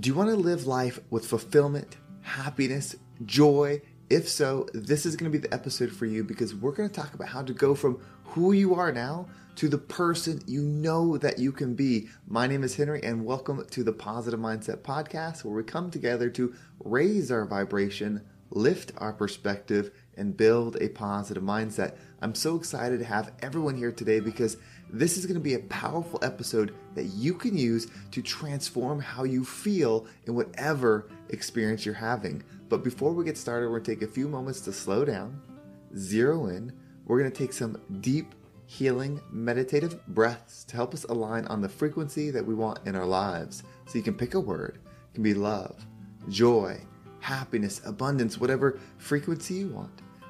Do you want to live life with fulfillment, happiness, joy? If so, this is going to be the episode for you because we're going to talk about how to go from who you are now to the person you know that you can be. My name is Henry, and welcome to the Positive Mindset Podcast, where we come together to raise our vibration, lift our perspective, and build a positive mindset. I'm so excited to have everyone here today because this is going to be a powerful episode that you can use to transform how you feel in whatever experience you're having. But before we get started, we're going to take a few moments to slow down, zero in. We're going to take some deep, healing, meditative breaths to help us align on the frequency that we want in our lives. So you can pick a word, it can be love, joy, happiness, abundance, whatever frequency you want.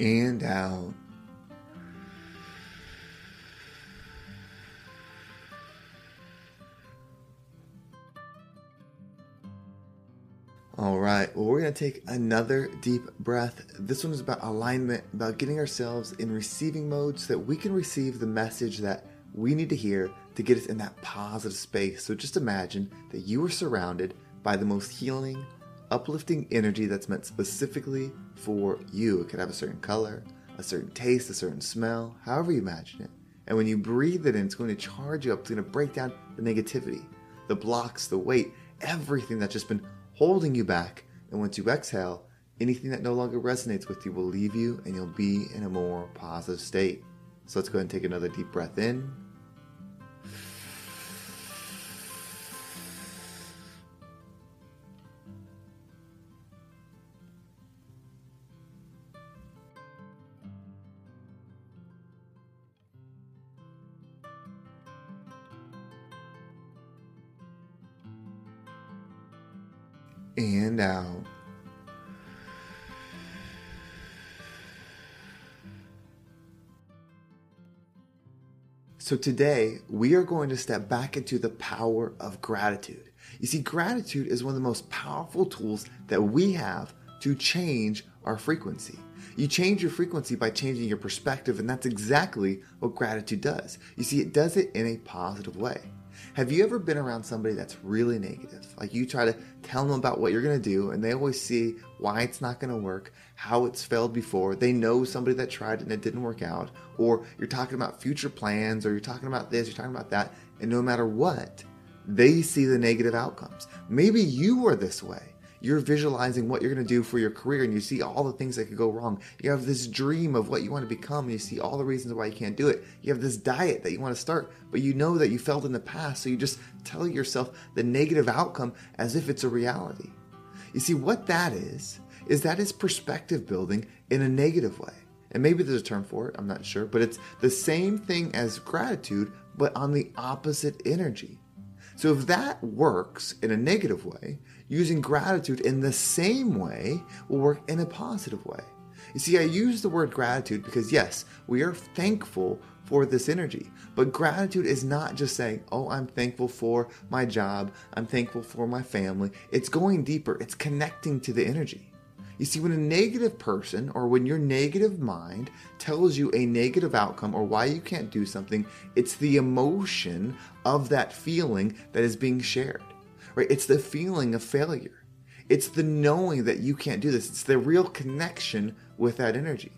And out. All right, well, we're going to take another deep breath. This one is about alignment, about getting ourselves in receiving mode so that we can receive the message that we need to hear to get us in that positive space. So just imagine that you are surrounded by the most healing, uplifting energy that's meant specifically for you. It could have a certain color, a certain taste, a certain smell, however you imagine it. And when you breathe it in, it's going to charge you up. It's going to break down the negativity, the blocks, the weight, everything that's just been holding you back. And once you exhale, anything that no longer resonates with you will leave you and you'll be in a more positive state. So let's go ahead and take another deep breath in. And out. So, today we are going to step back into the power of gratitude. You see, gratitude is one of the most powerful tools that we have to change our frequency. You change your frequency by changing your perspective, and that's exactly what gratitude does. You see, it does it in a positive way. Have you ever been around somebody that's really negative? Like you try to tell them about what you're going to do, and they always see why it's not going to work, how it's failed before. They know somebody that tried and it didn't work out. Or you're talking about future plans, or you're talking about this, you're talking about that, and no matter what, they see the negative outcomes. Maybe you are this way you're visualizing what you're going to do for your career and you see all the things that could go wrong. You have this dream of what you want to become and you see all the reasons why you can't do it. You have this diet that you want to start, but you know that you failed in the past, so you just tell yourself the negative outcome as if it's a reality. You see, what that is, is that is perspective building in a negative way. And maybe there's a term for it, I'm not sure, but it's the same thing as gratitude, but on the opposite energy. So if that works in a negative way, using gratitude in the same way will work in a positive way. You see, I use the word gratitude because, yes, we are thankful for this energy. But gratitude is not just saying, oh, I'm thankful for my job, I'm thankful for my family. It's going deeper, it's connecting to the energy. You see, when a negative person or when your negative mind tells you a negative outcome or why you can't do something, it's the emotion of that feeling that is being shared, right? It's the feeling of failure. It's the knowing that you can't do this. It's the real connection with that energy.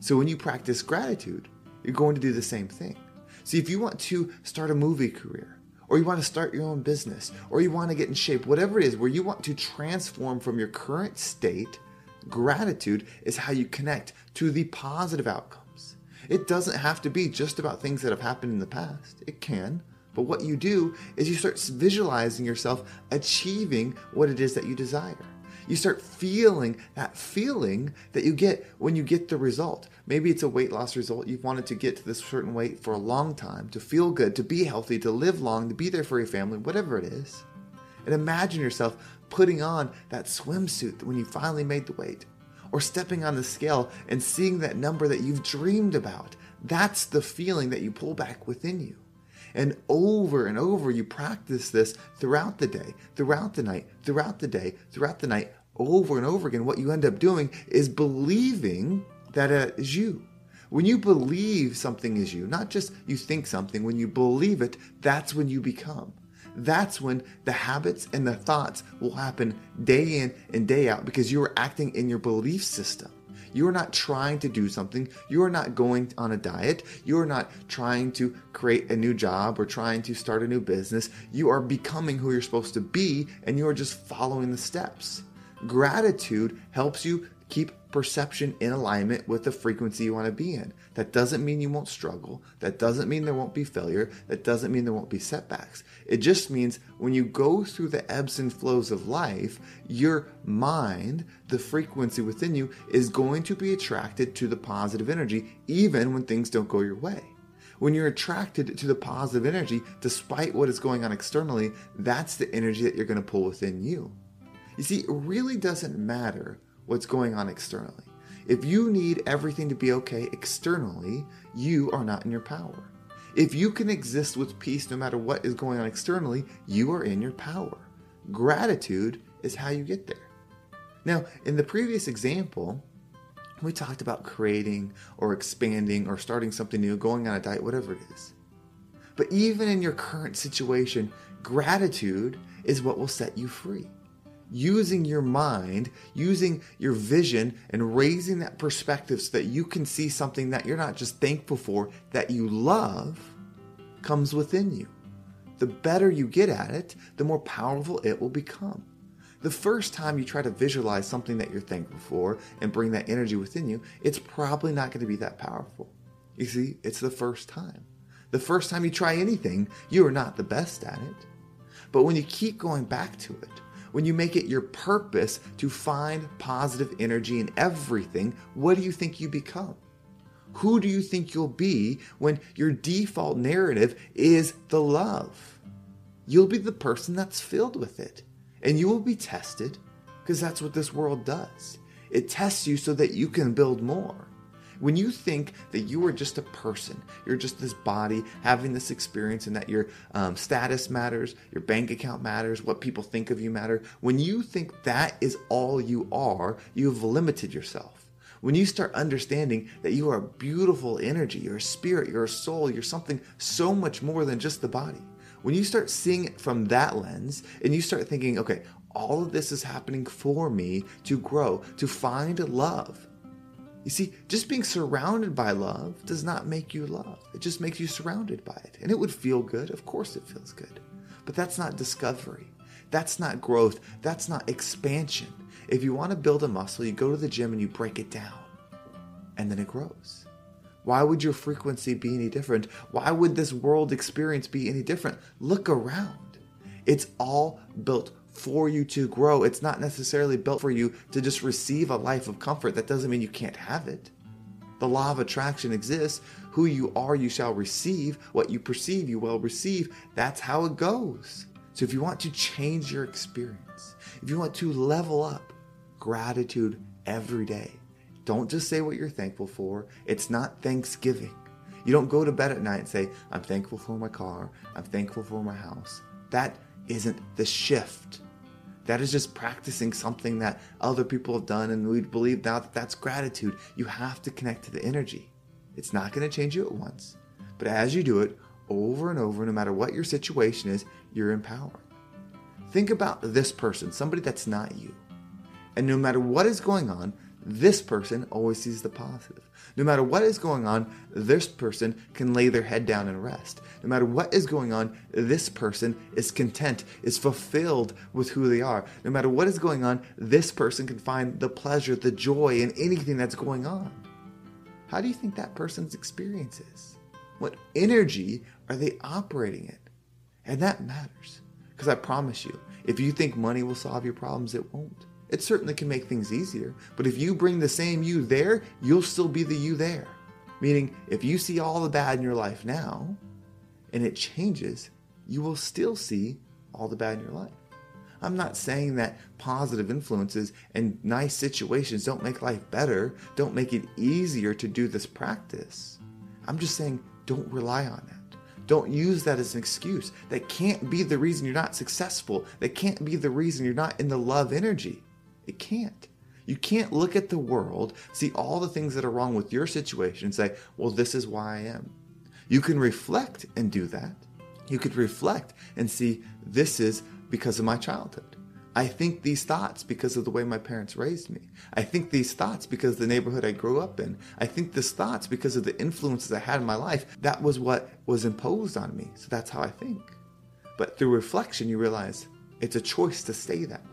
So when you practice gratitude, you're going to do the same thing. See, if you want to start a movie career, or you want to start your own business, or you want to get in shape, whatever it is, where you want to transform from your current state Gratitude is how you connect to the positive outcomes. It doesn't have to be just about things that have happened in the past. It can. But what you do is you start visualizing yourself achieving what it is that you desire. You start feeling that feeling that you get when you get the result. Maybe it's a weight loss result. You've wanted to get to this certain weight for a long time, to feel good, to be healthy, to live long, to be there for your family, whatever it is. And imagine yourself putting on that swimsuit when you finally made the weight, or stepping on the scale and seeing that number that you've dreamed about. That's the feeling that you pull back within you. And over and over, you practice this throughout the day, throughout the night, throughout the day, throughout the night, over and over again. What you end up doing is believing that it is you. When you believe something is you, not just you think something, when you believe it, that's when you become. That's when the habits and the thoughts will happen day in and day out because you are acting in your belief system. You are not trying to do something. You are not going on a diet. You are not trying to create a new job or trying to start a new business. You are becoming who you're supposed to be and you are just following the steps. Gratitude helps you keep perception in alignment with the frequency you want to be in. That doesn't mean you won't struggle. That doesn't mean there won't be failure. That doesn't mean there won't be setbacks. It just means when you go through the ebbs and flows of life, your mind, the frequency within you, is going to be attracted to the positive energy, even when things don't go your way. When you're attracted to the positive energy, despite what is going on externally, that's the energy that you're going to pull within you. You see, it really doesn't matter what's going on externally. If you need everything to be okay externally, you are not in your power. If you can exist with peace no matter what is going on externally, you are in your power. Gratitude is how you get there. Now, in the previous example, we talked about creating or expanding or starting something new, going on a diet, whatever it is. But even in your current situation, gratitude is what will set you free using your mind, using your vision, and raising that perspective so that you can see something that you're not just thankful for, that you love, comes within you. The better you get at it, the more powerful it will become. The first time you try to visualize something that you're thankful for and bring that energy within you, it's probably not going to be that powerful. You see, it's the first time. The first time you try anything, you are not the best at it. But when you keep going back to it, when you make it your purpose to find positive energy in everything, what do you think you become? Who do you think you'll be when your default narrative is the love? You'll be the person that's filled with it. And you will be tested because that's what this world does. It tests you so that you can build more. When you think that you are just a person, you're just this body having this experience, and that your um, status matters, your bank account matters, what people think of you matter, when you think that is all you are, you have limited yourself. When you start understanding that you are a beautiful energy, you're a spirit, you're a soul, you're something so much more than just the body. When you start seeing it from that lens and you start thinking, okay, all of this is happening for me to grow, to find love, you see, just being surrounded by love does not make you love. It just makes you surrounded by it. And it would feel good. Of course, it feels good. But that's not discovery. That's not growth. That's not expansion. If you want to build a muscle, you go to the gym and you break it down, and then it grows. Why would your frequency be any different? Why would this world experience be any different? Look around. It's all built for you to grow. It's not necessarily built for you to just receive a life of comfort. That doesn't mean you can't have it. The law of attraction exists. Who you are, you shall receive. What you perceive, you will receive. That's how it goes. So if you want to change your experience, if you want to level up, gratitude every day. Don't just say what you're thankful for. It's not Thanksgiving. You don't go to bed at night and say, I'm thankful for my car. I'm thankful for my house. That isn't the shift. That is just practicing something that other people have done, and we believe now that that's gratitude. You have to connect to the energy. It's not going to change you at once, but as you do it over and over, no matter what your situation is, you're empowered. Think about this person, somebody that's not you. And no matter what is going on, this person always sees the positive. No matter what is going on, this person can lay their head down and rest. No matter what is going on, this person is content, is fulfilled with who they are. No matter what is going on, this person can find the pleasure, the joy in anything that's going on. How do you think that person's experience is? What energy are they operating in? And that matters. Because I promise you, if you think money will solve your problems, it won't. It certainly can make things easier. But if you bring the same you there, you'll still be the you there. Meaning, if you see all the bad in your life now and it changes, you will still see all the bad in your life. I'm not saying that positive influences and nice situations don't make life better, don't make it easier to do this practice. I'm just saying don't rely on it. Don't use that as an excuse. That can't be the reason you're not successful. That can't be the reason you're not in the love energy. It can't. You can't look at the world, see all the things that are wrong with your situation, and say, well, this is why I am. You can reflect and do that. You could reflect and see, this is because of my childhood. I think these thoughts because of the way my parents raised me. I think these thoughts because the neighborhood I grew up in. I think these thoughts because of the influences I had in my life. That was what was imposed on me. So that's how I think. But through reflection, you realize it's a choice to stay that.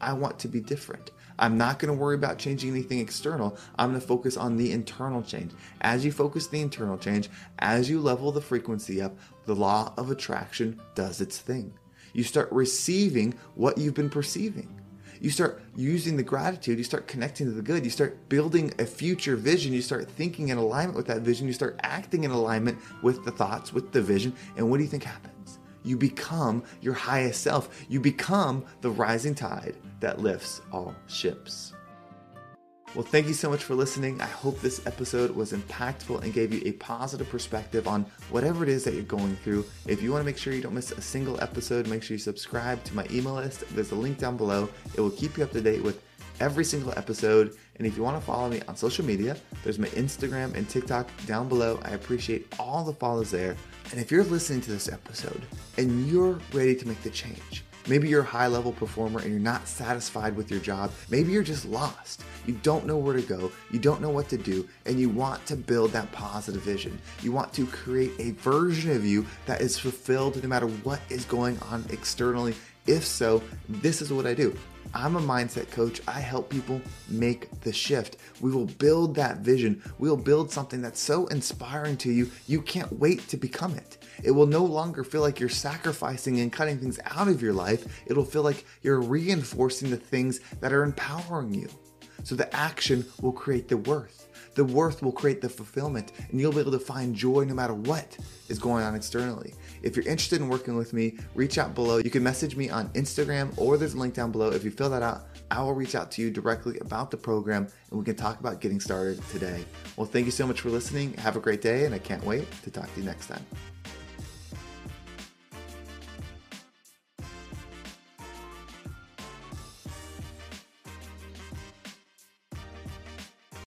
I want to be different. I'm not going to worry about changing anything external. I'm going to focus on the internal change. As you focus the internal change, as you level the frequency up, the law of attraction does its thing. You start receiving what you've been perceiving. You start using the gratitude, you start connecting to the good, you start building a future vision, you start thinking in alignment with that vision, you start acting in alignment with the thoughts, with the vision, and what do you think happens? You become your highest self. You become the rising tide that lifts all ships. Well, thank you so much for listening. I hope this episode was impactful and gave you a positive perspective on whatever it is that you're going through. If you want to make sure you don't miss a single episode, make sure you subscribe to my email list. There's a link down below. It will keep you up to date with every single episode. And if you want to follow me on social media, there's my Instagram and TikTok down below. I appreciate all the follows there. And if you're listening to this episode and you're ready to make the change, Maybe you're a high level performer and you're not satisfied with your job. Maybe you're just lost. You don't know where to go. You don't know what to do. And you want to build that positive vision. You want to create a version of you that is fulfilled no matter what is going on externally. If so, this is what I do. I'm a mindset coach. I help people make the shift. We will build that vision. We will build something that's so inspiring to you, you can't wait to become it. It will no longer feel like you're sacrificing and cutting things out of your life. It'll feel like you're reinforcing the things that are empowering you. So the action will create the worth. The worth will create the fulfillment, and you'll be able to find joy no matter what is going on externally. If you're interested in working with me, reach out below. You can message me on Instagram or there's a link down below. If you fill that out, I will reach out to you directly about the program and we can talk about getting started today. Well, thank you so much for listening. Have a great day, and I can't wait to talk to you next time.